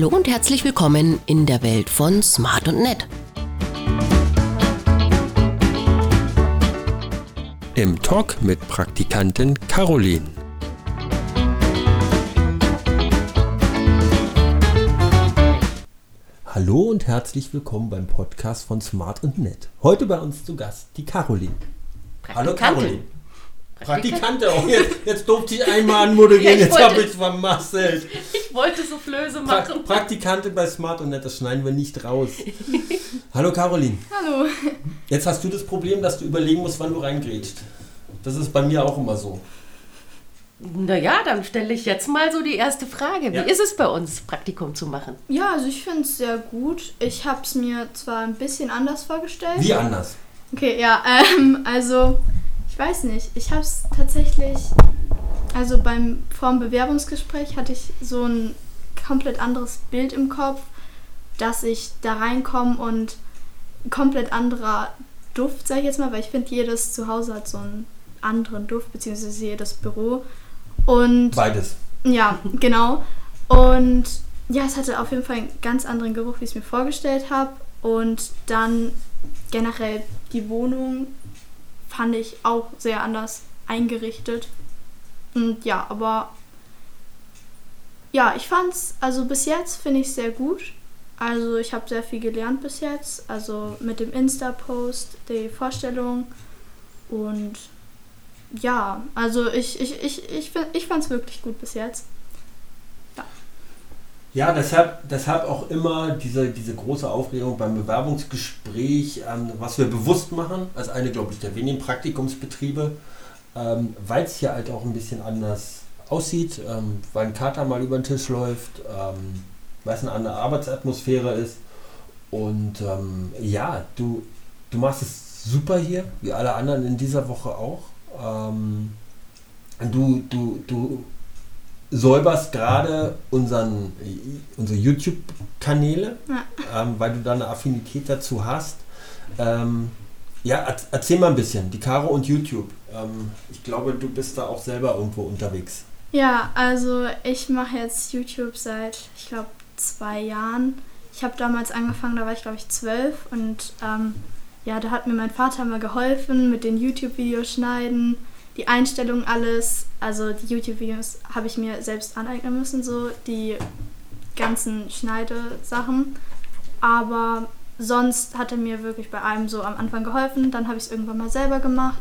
Hallo und herzlich willkommen in der Welt von Smart und Nett. Im Talk mit Praktikantin Caroline. Hallo und herzlich willkommen beim Podcast von Smart und Nett. Heute bei uns zu Gast die Caroline. Hallo Caroline. Praktikante auch. Jetzt, jetzt durfte ich einmal anmoderieren, Ja, jetzt habe ich es vermasselt. Ich wollte Soufflöse Pra machen. Praktikante bei Smart und Net, das schneiden wir nicht raus. Hallo Caroline. Hallo. Jetzt hast du das Problem, dass du überlegen musst, wann du reingrätscht. Das ist bei mir auch immer so. Naja, dann stelle ich jetzt mal so die erste Frage. Wie Ja. ist es bei uns, Praktikum zu machen? Ja, also ich finde es sehr gut. Ich habe es mir zwar ein bisschen anders vorgestellt. Wie anders? Okay, ja, ähm, also ich weiß nicht. Ich habe es tatsächlich, also beim vorm Bewerbungsgespräch hatte ich so ein komplett anderes Bild im Kopf, dass ich da reinkomme und komplett anderer Duft, sage ich jetzt mal, weil ich finde, jedes Zuhause hat so einen anderen Duft, beziehungsweise jedes Büro. Und Beides. Ja, genau. Und ja, es hatte auf jeden Fall einen ganz anderen Geruch, wie ich es mir vorgestellt habe. Und dann generell die Wohnung fand ich auch sehr anders eingerichtet. Und ja, aber ja, ich fand's, also bis jetzt finde ich es sehr gut. Also ich habe sehr viel gelernt bis jetzt. Also mit dem Insta-Post, die Vorstellung und ja, also ich, ich, ich, ich, ich fand es wirklich gut bis jetzt. Ja, deshalb, deshalb auch immer diese, diese große Aufregung beim Bewerbungsgespräch, ähm, was wir bewusst machen, als eine, glaube ich, der wenigen Praktikumsbetriebe, ähm, weil es hier halt auch ein bisschen anders aussieht, ähm, weil ein Kater mal über den Tisch läuft, ähm, weil es eine andere Arbeitsatmosphäre ist. Und ähm, ja, du, du machst es super hier, wie alle anderen in dieser Woche auch. Ähm, du, du, du säuberst gerade unseren, unsere YouTube-Kanäle, Ja. ähm, weil du da eine Affinität dazu hast. Ähm, ja, erz- erzähl mal ein bisschen, die Caro und YouTube. Ähm, ich glaube, du bist da auch selber irgendwo unterwegs. Ja, also ich mache jetzt YouTube seit, ich glaube, zwei Jahren. Ich habe damals angefangen, da war ich, glaube ich, zwölf und ähm, ja, da hat mir mein Vater mal geholfen mit den YouTube-Videos schneiden, die Einstellungen, alles. Also die YouTube-Videos habe ich mir selbst aneignen müssen, so die ganzen Schneidesachen. Aber sonst hat er mir wirklich bei allem so am Anfang geholfen. Dann habe ich es irgendwann mal selber gemacht.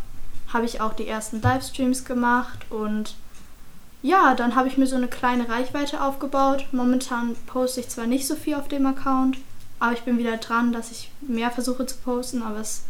Habe ich auch die ersten Livestreams gemacht und ja, dann habe ich mir so eine kleine Reichweite aufgebaut. Momentan poste ich zwar nicht so viel auf dem Account, aber ich bin wieder dran, dass ich mehr versuche zu posten, aber es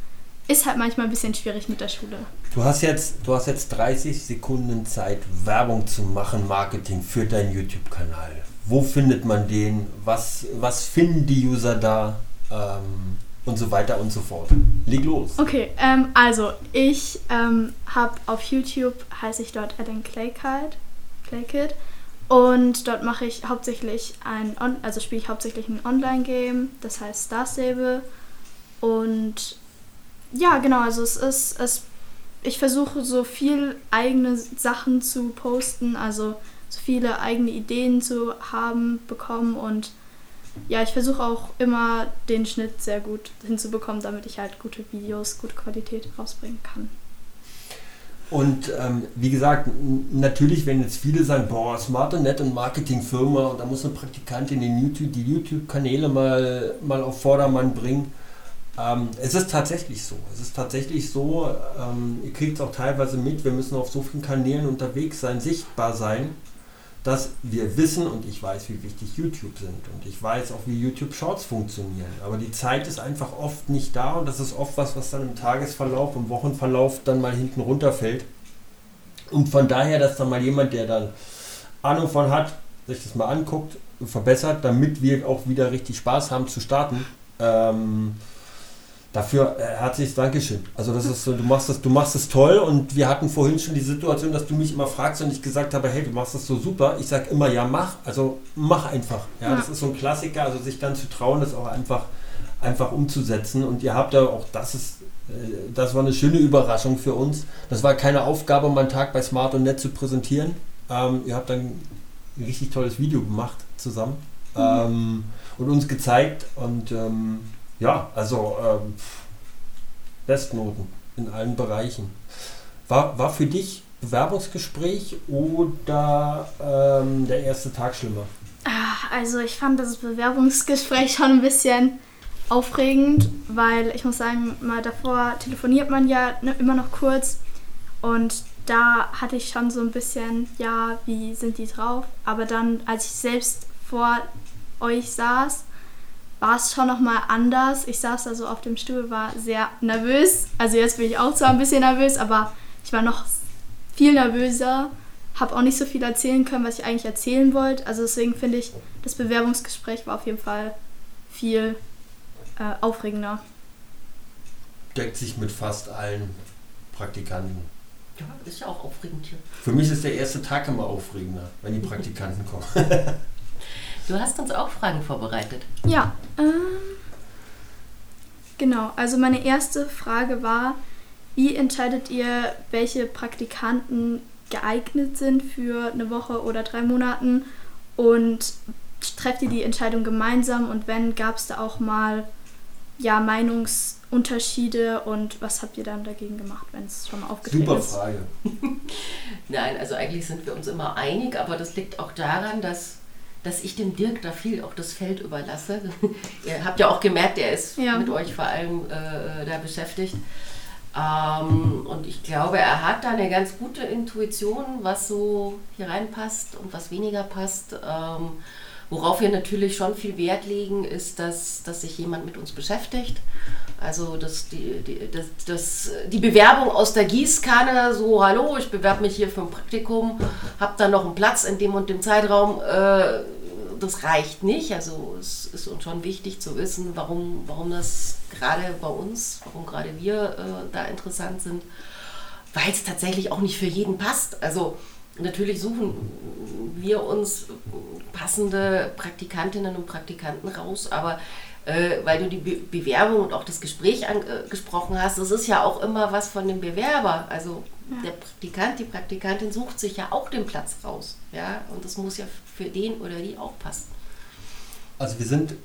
ist halt manchmal ein bisschen schwierig mit der Schule. Du hast jetzt, du hast jetzt 30 Sekunden Zeit, Werbung zu machen, Marketing für deinen YouTube-Kanal. Wo findet man den? Was, was finden die User da? Ähm, und so weiter und so fort. Leg los. Okay, ähm, also ich ähm, habe auf YouTube, heiße ich dort Claykid, Claykid und dort mache ich hauptsächlich ein, On also spiele ich hauptsächlich ein Online-Game, das heißt Star Stable und ja, genau, also es ist, es, ich versuche so viel eigene Sachen zu posten, also so viele eigene Ideen zu haben, bekommen und ja, ich versuche auch immer den Schnitt sehr gut hinzubekommen, damit ich halt gute Videos, gute Qualität rausbringen kann. Und ähm, wie gesagt, natürlich, wenn jetzt viele sagen, boah, smart und nett und Marketingfirma und da muss eine Praktikantin den YouTube, die YouTube-Kanäle mal, mal auf Vordermann bringen. Ähm, es ist tatsächlich so. Es ist tatsächlich so, ähm, ihr kriegt es auch teilweise mit, wir müssen auf so vielen Kanälen unterwegs sein, sichtbar sein, dass wir wissen und ich weiß, wie wichtig YouTube sind und ich weiß auch, wie YouTube Shorts funktionieren. Aber die Zeit ist einfach oft nicht da und das ist oft was, was dann im Tagesverlauf, im Wochenverlauf dann mal hinten runterfällt. Und von daher, dass dann mal jemand, der dann Ahnung von hat, sich das mal anguckt, verbessert, damit wir auch wieder richtig Spaß haben zu starten. Ähm, Dafür äh, herzliches Dankeschön. Also das ist so, du machst das, du machst es toll und wir hatten vorhin schon die Situation, dass du mich immer fragst und ich gesagt habe, hey, du machst das so super. Ich sage immer, ja, mach. Also mach einfach. Ja, Ja. das ist so ein Klassiker, also sich dann zu trauen, das auch einfach, einfach umzusetzen. Und ihr habt ja auch, das ist, äh, das war eine schöne Überraschung für uns. Das war keine Aufgabe, mal einen Tag bei Smart und Nett zu präsentieren. Ähm, ihr habt dann ein richtig tolles Video gemacht zusammen. ähm, und uns gezeigt. Und ähm, ja, also ähm, Bestnoten in allen Bereichen. War, war für dich Bewerbungsgespräch oder ähm, der erste Tag schlimmer? Ah, Also ich fand das Bewerbungsgespräch schon ein bisschen aufregend, weil ich muss sagen, mal davor telefoniert man ja ne, immer noch kurz und da hatte ich schon so ein bisschen, ja, wie sind die drauf? Aber dann, als ich selbst vor euch saß, war es schon nochmal anders. Ich saß da so auf dem Stuhl, war sehr nervös. Also jetzt bin ich auch zwar ein bisschen nervös, aber ich war noch viel nervöser. Habe auch nicht so viel erzählen können, was ich eigentlich erzählen wollte. Also deswegen finde ich, das Bewerbungsgespräch war auf jeden Fall viel äh, aufregender. Deckt sich mit fast allen Praktikanten. Ja, ist ja auch aufregend hier. Für mich ist der erste Tag immer aufregender, wenn die Praktikanten kommen. Du hast uns auch Fragen vorbereitet. Ja, ähm, genau. Also meine erste Frage war, wie entscheidet ihr, welche Praktikanten geeignet sind für eine Woche oder drei Monaten und trefft ihr die Entscheidung gemeinsam und wenn gab es da auch mal ja Meinungsunterschiede und was habt ihr dann dagegen gemacht, wenn es schon mal aufgetreten Super ist? Frage. Nein, also eigentlich sind wir uns immer einig, aber das liegt auch daran, dass, dass ich dem Dirk da viel auch das Feld überlasse. Ihr habt ja auch gemerkt, er ist Ja. mit euch vor allem äh, da beschäftigt. Ähm, und ich glaube, er hat da eine ganz gute Intuition, was so hier reinpasst und was weniger passt. Ähm, worauf wir natürlich schon viel Wert legen, ist, dass, dass sich jemand mit uns beschäftigt. Also dass die, die, das, das, die Bewerbung aus der Gießkanne, so hallo, ich bewerbe mich hier für ein Praktikum, habe dann noch einen Platz in dem und dem Zeitraum, äh, das reicht nicht. Also es ist uns schon wichtig zu wissen, warum, warum das gerade bei uns, warum gerade wir äh, da interessant sind, weil es tatsächlich auch nicht für jeden passt. Also natürlich suchen wir uns passende Praktikantinnen und Praktikanten raus, aber äh, weil du die Be Bewerbung und auch das Gespräch angesprochen hast, das ist ja auch immer was von dem Bewerber. Also der Praktikant, die Praktikantin sucht sich ja auch den Platz raus. Ja? Und das muss ja für den oder die auch passen. Also wir sind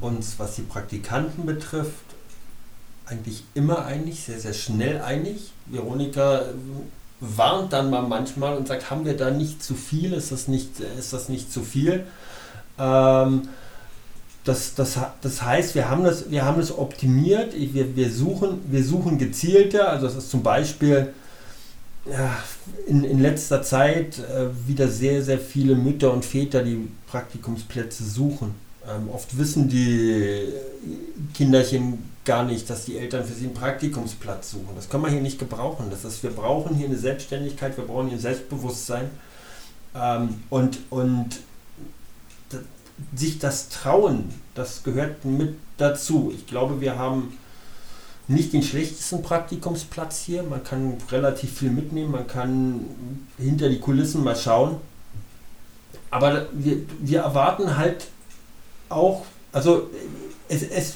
uns, was die Praktikanten betrifft, eigentlich immer einig, sehr, sehr schnell einig. Veronika äh, warnt dann mal manchmal und sagt, haben wir da nicht zu viel? Ist das nicht, ist das nicht zu viel? Ähm, das, das, das heißt, wir haben das, wir haben das optimiert. Wir, wir, suchen, wir suchen gezielter. Also das ist zum Beispiel ja, in, in letzter Zeit äh, wieder sehr, sehr viele Mütter und Väter, die Praktikumsplätze suchen. Ähm, oft wissen die Kinderchen gar nicht, dass die Eltern für sie einen Praktikumsplatz suchen. Das können wir hier nicht gebrauchen. Das ist, wir brauchen hier eine Selbstständigkeit, wir brauchen hier ein Selbstbewusstsein. Ähm, und und sich das trauen, das gehört mit dazu. Ich glaube, wir haben nicht den schlechtesten Praktikumsplatz hier. Man kann relativ viel mitnehmen, man kann hinter die Kulissen mal schauen. Aber wir, wir erwarten halt auch, also es, es,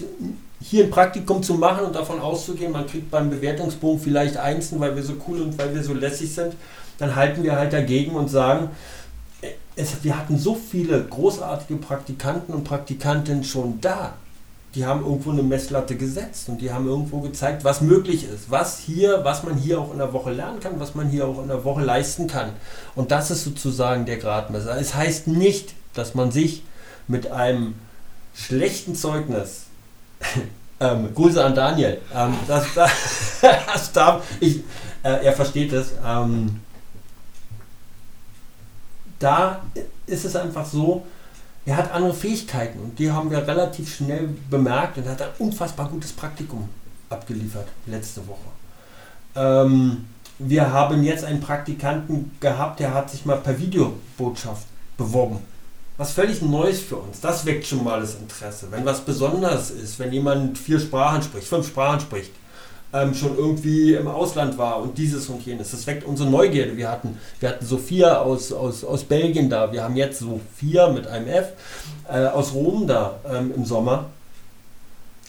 hier ein Praktikum zu machen und davon auszugehen, man kriegt beim Bewertungsbogen vielleicht Einsen, weil wir so cool und weil wir so lässig sind, dann halten wir halt dagegen und sagen, es, wir hatten so viele großartige Praktikanten und Praktikantinnen schon da. Die haben irgendwo eine Messlatte gesetzt und die haben irgendwo gezeigt, was möglich ist, was hier, was man hier auch in der Woche lernen kann, was man hier auch in der Woche leisten kann. Und das ist sozusagen der Gradmesser. Es heißt nicht, dass man sich mit einem schlechten Zeugnis ähm, Grüße an Daniel. Ähm, das, das, das ich, äh, er versteht es. Ähm, da ist es einfach so, er hat andere Fähigkeiten und die haben wir relativ schnell bemerkt und hat ein unfassbar gutes Praktikum abgeliefert letzte Woche. Ähm, wir haben jetzt einen Praktikanten gehabt, der hat sich mal per Videobotschaft beworben. Was völlig Neues für uns. Das weckt schon mal das Interesse. Wenn was Besonderes ist, wenn jemand vier Sprachen spricht, fünf Sprachen spricht, ähm, schon irgendwie im Ausland war und dieses und jenes. Das weckt unsere Neugierde. Wir hatten, wir hatten Sophia aus, aus, aus Belgien da. Wir haben jetzt Sophia mit einem F äh, aus Rom da ähm, im Sommer.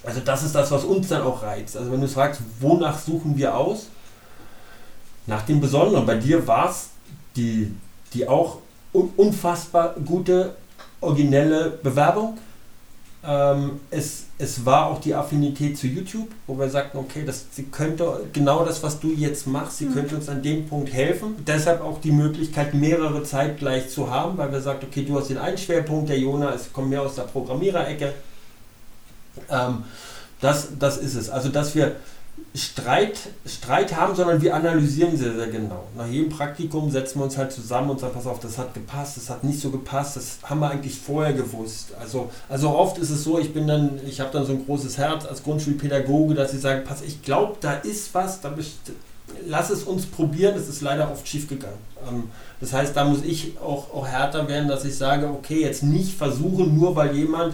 Also das ist das, was uns dann auch reizt. Also wenn du fragst, wonach suchen wir aus? Nach dem Besonderen. Bei dir war es die, die auch unfassbar gute originelle Bewerbung. Ähm, es, es war auch die Affinität zu YouTube, wo wir sagten, okay, das sie könnte genau das, was du jetzt machst, sie mhm. könnte uns an dem Punkt helfen. Deshalb auch die Möglichkeit, mehrere zeitgleich zu haben, weil wir sagten, okay, du hast den einen Schwerpunkt, der Jona es kommt mehr aus der Programmiererecke. Ähm, das, das ist es. Also, dass wir Streit, Streit haben, sondern wir analysieren sehr, sehr genau. Nach jedem Praktikum setzen wir uns halt zusammen und sagen, pass auf, das hat gepasst, das hat nicht so gepasst, das haben wir eigentlich vorher gewusst. Also, also oft ist es so, ich bin dann, ich habe dann so ein großes Herz als Grundschulpädagoge, dass sie sagen, pass, ich glaube, da ist was, da lass es uns probieren, das ist leider oft schief gegangen. Ähm, das heißt, da muss ich auch, auch härter werden, dass ich sage, okay, jetzt nicht versuchen, nur weil jemand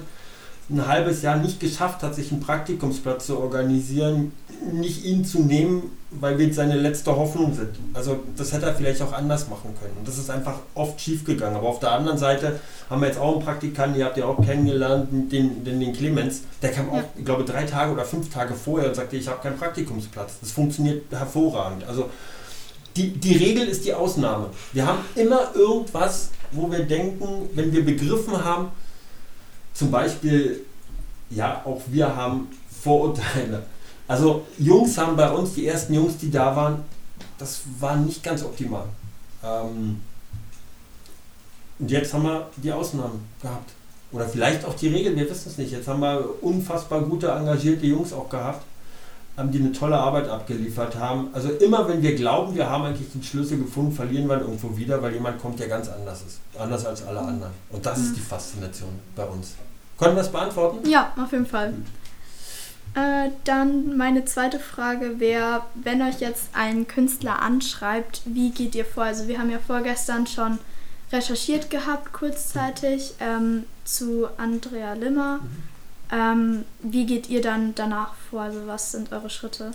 ein halbes Jahr nicht geschafft hat, sich einen Praktikumsplatz zu organisieren, nicht ihn zu nehmen, weil wir seine letzte Hoffnung sind. Also das hätte er vielleicht auch anders machen können. Und das ist einfach oft schief gegangen. Aber auf der anderen Seite haben wir jetzt auch einen Praktikanten, ihr habt ja auch kennengelernt, den, den, den Clemens, der kam auch, ich glaube, drei Tage oder fünf Tage vorher und sagte, ich habe keinen Praktikumsplatz. Das funktioniert hervorragend. Also die, die Regel ist die Ausnahme. Wir haben immer irgendwas, wo wir denken, wenn wir begriffen haben, zum Beispiel, ja, auch wir haben Vorurteile. Also Jungs haben bei uns, die ersten Jungs, die da waren, das war nicht ganz optimal. Ähm, und jetzt haben wir die Ausnahmen gehabt. Oder vielleicht auch die Regeln, wir wissen es nicht. Jetzt haben wir unfassbar gute, engagierte Jungs auch gehabt, die eine tolle Arbeit abgeliefert haben. Also immer wenn wir glauben, wir haben eigentlich den Schlüssel gefunden, verlieren wir ihn irgendwo wieder, weil jemand kommt, der ganz anders ist. Anders als alle anderen. Und das mhm. ist die Faszination bei uns. Können wir das beantworten? Ja, auf jeden Fall. Äh, dann meine zweite Frage wäre, wenn euch jetzt ein Künstler anschreibt, wie geht ihr vor? Also wir haben ja vorgestern schon recherchiert gehabt, kurzzeitig, ähm, zu Andrea Limmer. Mhm. Ähm, wie geht ihr dann danach vor? Also was sind eure Schritte?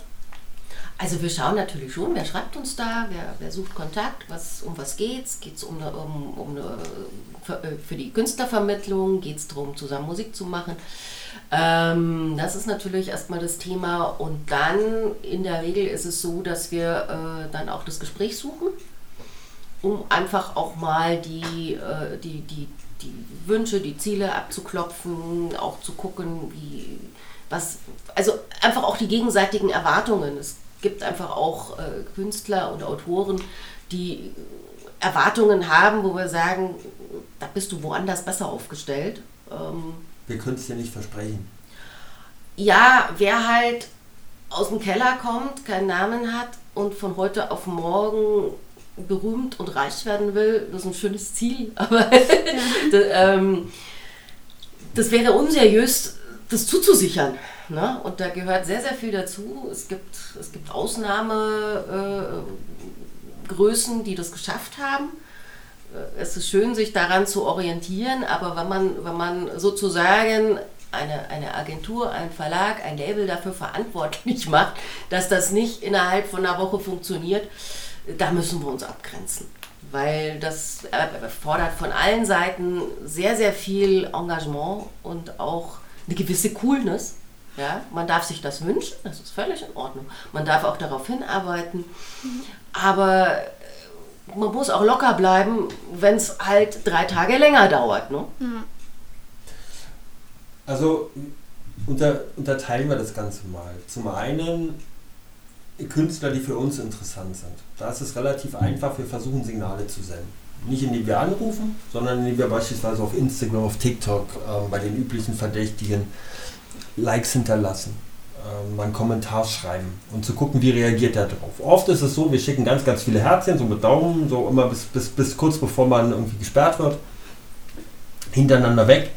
Also wir schauen natürlich schon, wer schreibt uns da, wer, wer sucht Kontakt, was, um was geht's? Geht es um, eine, um, um eine, für, äh, für die Künstlervermittlung, geht es darum, zusammen Musik zu machen? Ähm, das ist natürlich erstmal das Thema und dann in der Regel ist es so, dass wir äh, dann auch das Gespräch suchen, um einfach auch mal die, äh, die, die, die Wünsche, die Ziele abzuklopfen, auch zu gucken, wie was, also einfach auch die gegenseitigen Erwartungen. Es gibt einfach auch äh, Künstler und Autoren, die Erwartungen haben, wo wir sagen, da bist du woanders besser aufgestellt. Ähm, wir können es dir nicht versprechen. Ja, wer halt aus dem Keller kommt, keinen Namen hat und von heute auf morgen berühmt und reich werden will, das ist ein schönes Ziel, aber ja. das, ähm, das wäre unseriös, das zuzusichern. Ne? Und da gehört sehr, sehr viel dazu. Es gibt, es gibt Ausnahmegrößen, äh, die das geschafft haben. Äh, es ist schön, sich daran zu orientieren, aber wenn man, wenn man sozusagen eine, eine Agentur, ein Verlag, ein Label dafür verantwortlich macht, dass das nicht innerhalb von einer Woche funktioniert, da müssen wir uns abgrenzen. Weil das fordert von allen Seiten sehr, sehr viel Engagement und auch eine gewisse Coolness. Ja, man darf sich das wünschen, das ist völlig in Ordnung. Man darf auch darauf hinarbeiten. Aber man muss auch locker bleiben, wenn es halt drei Tage länger dauert. Ne? Also unter, unterteilen wir das Ganze mal. Zum einen Künstler, die für uns interessant sind. Da ist es relativ einfach, wir versuchen Signale zu senden. Nicht indem wir anrufen, sondern indem wir beispielsweise auf Instagram, auf TikTok äh, bei den üblichen Verdächtigen Likes hinterlassen, äh, mal einen Kommentar schreiben und zu gucken, wie reagiert er darauf. Oft ist es so, wir schicken ganz, ganz viele Herzchen, so mit Daumen, so immer bis, bis, bis kurz bevor man irgendwie gesperrt wird, hintereinander weg.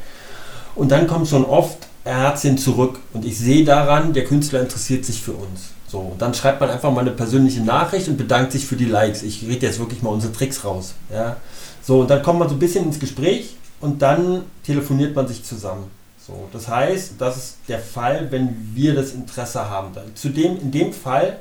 Und dann kommt schon oft Herzchen zurück und ich sehe daran, der Künstler interessiert sich für uns. So, dann schreibt man einfach mal eine persönliche Nachricht und bedankt sich für die Likes. Ich rede jetzt wirklich mal unsere Tricks raus. Ja? So, und dann kommt man so ein bisschen ins Gespräch und dann telefoniert man sich zusammen. So, das heißt, das ist der Fall, wenn wir das Interesse haben. Zudem, in dem Fall,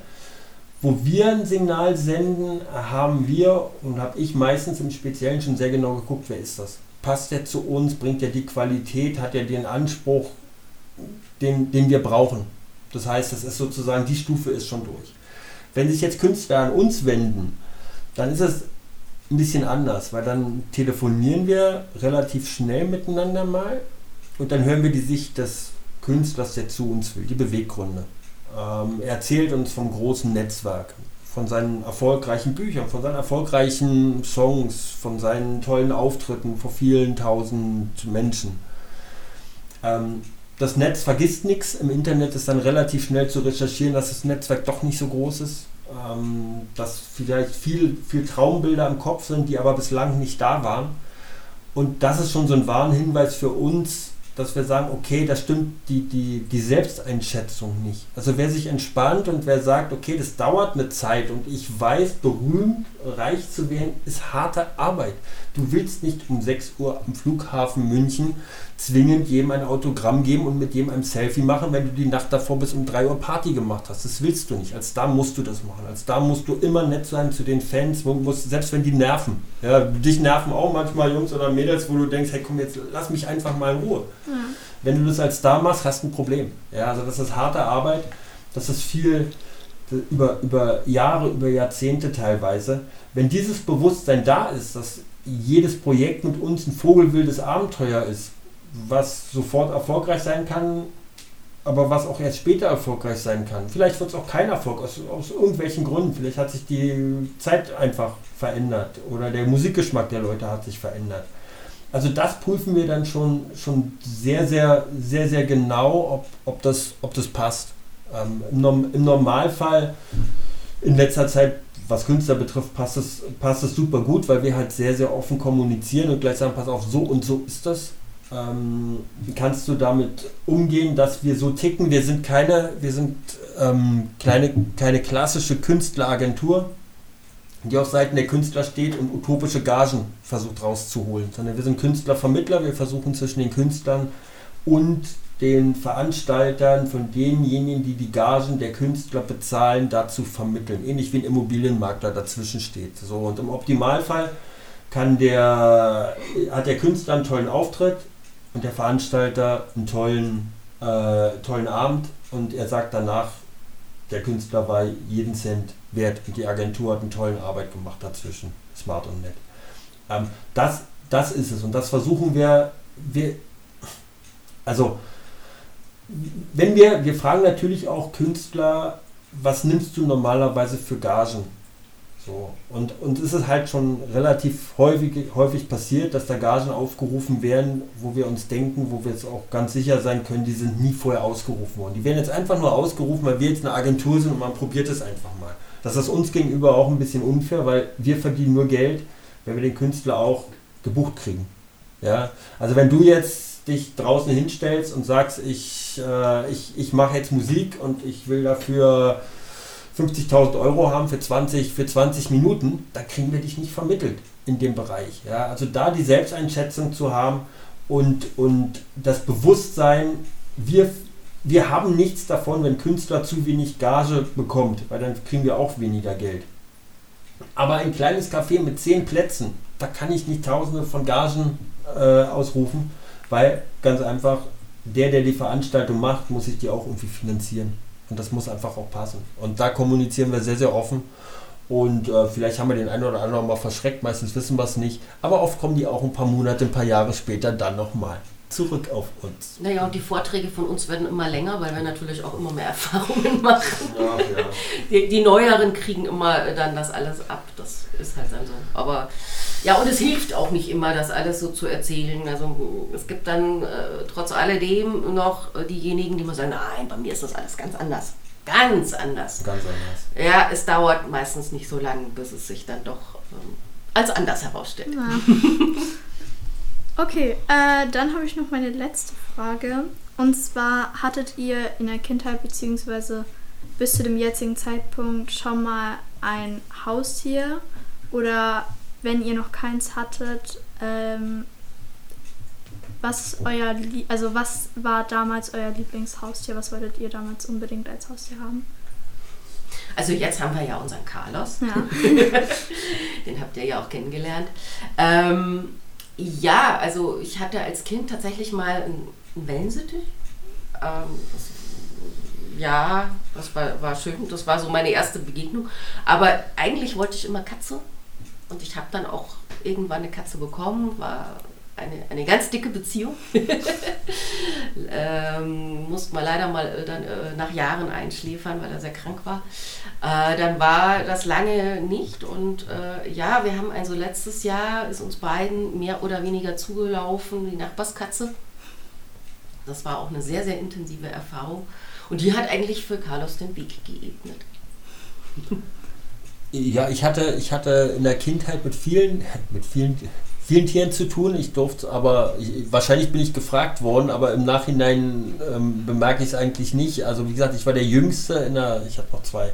wo wir ein Signal senden, haben wir und habe ich meistens im Speziellen schon sehr genau geguckt, wer ist das? Passt der zu uns? Bringt er die Qualität? Hat er den Anspruch, den, den wir brauchen? Das heißt, das ist sozusagen, die Stufe ist schon durch. Wenn sich jetzt Künstler an uns wenden, dann ist es ein bisschen anders, weil dann telefonieren wir relativ schnell miteinander mal und dann hören wir die Sicht des Künstlers, der zu uns will, die Beweggründe. Ähm, er erzählt uns vom großen Netzwerk, von seinen erfolgreichen Büchern, von seinen erfolgreichen Songs, von seinen tollen Auftritten vor vielen tausend Menschen. Ähm, das Netz vergisst nichts. Im Internet ist dann relativ schnell zu recherchieren, dass das Netzwerk doch nicht so groß ist. Ähm, dass vielleicht viel, viel Traumbilder im Kopf sind, die aber bislang nicht da waren. Und das ist schon so ein Warnhinweis für uns, dass wir sagen, okay, da stimmt die, die, die Selbsteinschätzung nicht. Also wer sich entspannt und wer sagt, okay, das dauert eine Zeit und ich weiß, berühmt, reich zu werden, ist harte Arbeit. Du willst nicht um 6 Uhr am Flughafen München zwingend jedem ein Autogramm geben und mit jedem ein Selfie machen, wenn du die Nacht davor bis um 3 Uhr Party gemacht hast. Das willst du nicht. Als da musst du das machen. Als da musst du immer nett sein zu den Fans, musst, selbst wenn die nerven. Ja, dich nerven auch manchmal Jungs oder Mädels, wo du denkst, hey komm, jetzt lass mich einfach mal in Ruhe. Ja. Wenn du das als Star machst, hast du ein Problem. Ja, also das ist harte Arbeit, das ist viel über, über Jahre, über Jahrzehnte teilweise. Wenn dieses Bewusstsein da ist, dass jedes Projekt mit uns ein vogelwildes Abenteuer ist, was sofort erfolgreich sein kann, aber was auch erst später erfolgreich sein kann. Vielleicht wird es auch kein Erfolg, aus, aus irgendwelchen Gründen. Vielleicht hat sich die Zeit einfach verändert oder der Musikgeschmack der Leute hat sich verändert. Also das prüfen wir dann schon, schon sehr, sehr, sehr, sehr genau, ob, ob, das, ob das passt. Ähm, im, Im Normalfall in letzter Zeit, was Künstler betrifft, passt es, passt es super gut, weil wir halt sehr, sehr offen kommunizieren und gleich sagen, pass auf, so und so ist das ähm, kannst du damit umgehen, dass wir so ticken? Wir sind keine, wir sind ähm, kleine, keine klassische Künstleragentur, die auf Seiten der Künstler steht und utopische Gagen versucht rauszuholen, sondern wir sind Künstlervermittler. Wir versuchen zwischen den Künstlern und den Veranstaltern von denjenigen, die die Gagen der Künstler bezahlen, dazu vermitteln. Ähnlich wie ein Immobilienmakler dazwischen steht. So, und im Optimalfall kann der, hat der Künstler einen tollen Auftritt, und der Veranstalter einen tollen, äh, tollen Abend und er sagt danach, der Künstler war jeden Cent wert und die Agentur hat eine tolle Arbeit gemacht dazwischen, smart und nett. Ähm, das, das ist es und das versuchen wir, wir also wenn wir, wir fragen natürlich auch Künstler, was nimmst du normalerweise für Gagen? So. Und, es ist halt schon relativ häufig, häufig passiert, dass da Gagen aufgerufen werden, wo wir uns denken, wo wir jetzt auch ganz sicher sein können, die sind nie vorher ausgerufen worden. Die werden jetzt einfach nur ausgerufen, weil wir jetzt eine Agentur sind und man probiert es einfach mal. Das ist uns gegenüber auch ein bisschen unfair, weil wir verdienen nur Geld, wenn wir den Künstler auch gebucht kriegen. Ja? Also wenn du jetzt dich draußen hinstellst und sagst, ich, äh, ich, ich mache jetzt Musik und ich will dafür 50.000 Euro haben für 20, für 20 Minuten, da kriegen wir dich nicht vermittelt in dem Bereich. Ja? Also da die Selbsteinschätzung zu haben und, und das Bewusstsein, wir, wir haben nichts davon, wenn Künstler zu wenig Gage bekommt, weil dann kriegen wir auch weniger Geld. Aber ein kleines Café mit 10 Plätzen, da kann ich nicht tausende von Gagen äh, ausrufen, weil ganz einfach der, der die Veranstaltung macht, muss sich die auch irgendwie finanzieren. Und das muss einfach auch passen. Und da kommunizieren wir sehr, sehr offen. Und äh, vielleicht haben wir den einen oder anderen mal verschreckt, meistens wissen wir es nicht. Aber oft kommen die auch ein paar Monate, ein paar Jahre später dann nochmal zurück auf uns. Naja, und die Vorträge von uns werden immer länger, weil wir natürlich auch immer mehr Erfahrungen machen. Ja, ja. Die, die, Neueren kriegen immer dann das alles ab. Das ist halt dann so. Aber ja, und es hilft auch nicht immer, das alles so zu erzählen. Also es gibt dann äh, trotz alledem noch äh, diejenigen, die mal sagen, nein, bei mir ist das alles ganz anders. Ganz anders. Ganz anders. Ja, es dauert meistens nicht so lange, bis es sich dann doch ähm, als anders herausstellt. Ja. okay, äh, dann habe ich noch meine letzte Frage. Und zwar hattet ihr in der Kindheit bzw. bis zu dem jetzigen Zeitpunkt schon mal ein Haustier oder wenn ihr noch keins hattet, ähm, was euer, also was war damals euer Lieblingshaustier? Was wolltet ihr damals unbedingt als Haustier haben? Also jetzt haben wir ja unseren Carlos. Ja. Den habt ihr ja auch kennengelernt. Ähm, ja, also ich hatte als Kind tatsächlich mal einen Wellensittich. Ähm, ja, das war, war schön. Das war so meine erste Begegnung. Aber eigentlich wollte ich immer Katze. Und ich habe dann auch irgendwann eine Katze bekommen, war eine, eine ganz dicke Beziehung. ähm, mussten wir leider mal äh, dann äh, nach Jahren einschläfern, weil er sehr krank war. Äh, dann war das lange nicht und äh, ja, wir haben also letztes Jahr ist uns beiden mehr oder weniger zugelaufen, die Nachbarskatze. Das war auch eine sehr, sehr intensive Erfahrung und die hat eigentlich für Carlos den Weg geebnet. Ja, ich hatte, ich hatte in der Kindheit mit vielen, mit vielen vielen Tieren zu tun. Ich durfte aber, ich, wahrscheinlich bin ich gefragt worden, aber im Nachhinein ähm, bemerke ich es eigentlich nicht. Also wie gesagt, ich war der Jüngste in der, ich habe noch zwei,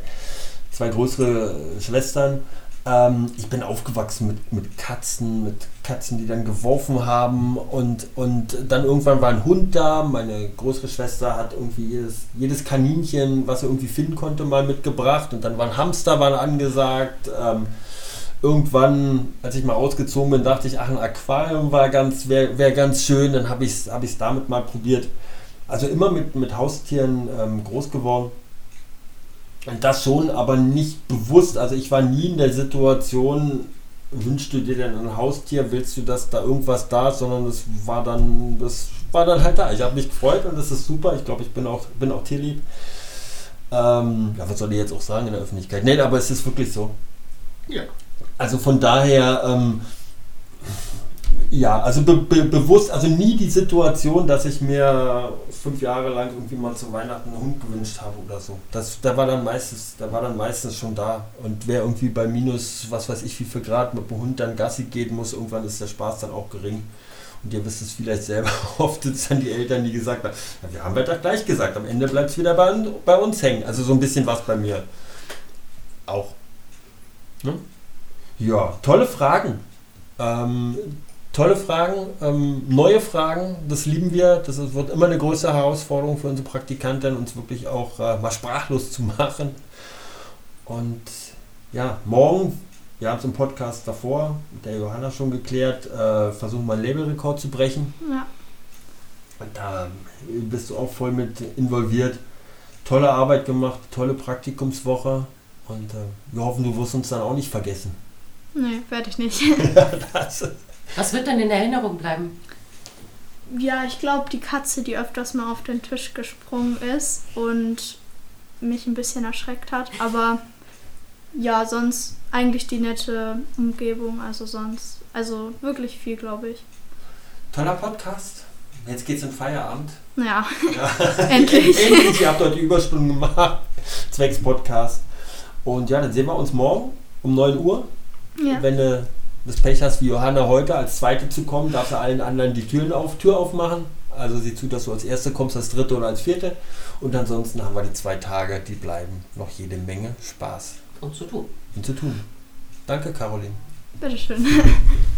zwei größere Schwestern. Ähm, ich bin aufgewachsen mit, mit Katzen, mit Katzen, die dann geworfen haben und, und dann irgendwann war ein Hund da. Meine größere Schwester hat irgendwie jedes, jedes Kaninchen, was er irgendwie finden konnte, mal mitgebracht und dann waren Hamster waren angesagt. Ähm, irgendwann, als ich mal ausgezogen bin, dachte ich, ach, ein Aquarium war ganz, wäre wär ganz schön. Dann habe ich es hab damit mal probiert. Also immer mit, mit Haustieren ähm, groß geworden. Das schon, aber nicht bewusst. Also ich war nie in der Situation, wünschst du dir denn ein Haustier, willst du, dass da irgendwas da ist, sondern das war dann, das war dann halt da. Ich habe mich gefreut und das ist super. Ich glaube, ich bin auch, bin auch tierlieb. Ähm, ja, was soll ich jetzt auch sagen in der Öffentlichkeit? Nein, aber es ist wirklich so. Ja. Also von daher, ähm, ja, also be be bewusst, also nie die Situation, dass ich mir fünf Jahre lang irgendwie mal zu Weihnachten einen Hund gewünscht habe oder so. Das, da war dann meistens, da war dann meistens schon da. Und wer irgendwie bei minus, was weiß ich, wie viel Grad mit dem Hund dann Gassi gehen muss, irgendwann ist der Spaß dann auch gering. Und ihr wisst es vielleicht selber, oft sind es dann die Eltern, die gesagt haben, ja, wir haben doch gleich gesagt, am Ende bleibt es wieder bei, bei uns hängen. Also so ein bisschen was bei mir auch. Ne? Ja, tolle Fragen. Ähm, tolle Fragen, ähm, neue Fragen, das lieben wir. Das wird immer eine größere Herausforderung für unsere Praktikanten, uns wirklich auch äh, mal sprachlos zu machen. Und ja, morgen, wir haben es im Podcast davor mit der Johanna schon geklärt, äh, versuchen mal einen Labelrekord zu brechen. Ja. Und da bist du auch voll mit involviert. Tolle Arbeit gemacht, tolle Praktikumswoche. Und äh, wir hoffen, du wirst uns dann auch nicht vergessen. Nee, werde ich nicht. Was wird denn in Erinnerung bleiben? Ja, ich glaube, die Katze, die öfters mal auf den Tisch gesprungen ist und mich ein bisschen erschreckt hat. Aber ja, sonst eigentlich die nette Umgebung. Also sonst, also wirklich viel, glaube ich. Toller Podcast. Jetzt geht's in Feierabend. Ja, ja. endlich. endlich, ihr habt heute Überstunden gemacht. Zwecks Podcast. Und ja, dann sehen wir uns morgen um 9 Uhr. Ja. Wenn du das Pech hast, wie Johanna heute, als Zweite zu kommen, darfst du allen anderen die Türen auf, Tür aufmachen. Also sieh zu, dass du als Erste kommst, als Dritte oder als Vierte. Und ansonsten haben wir die zwei Tage, die bleiben noch jede Menge Spaß. Und zu tun. Und zu tun. Danke, Caroline. Bitteschön.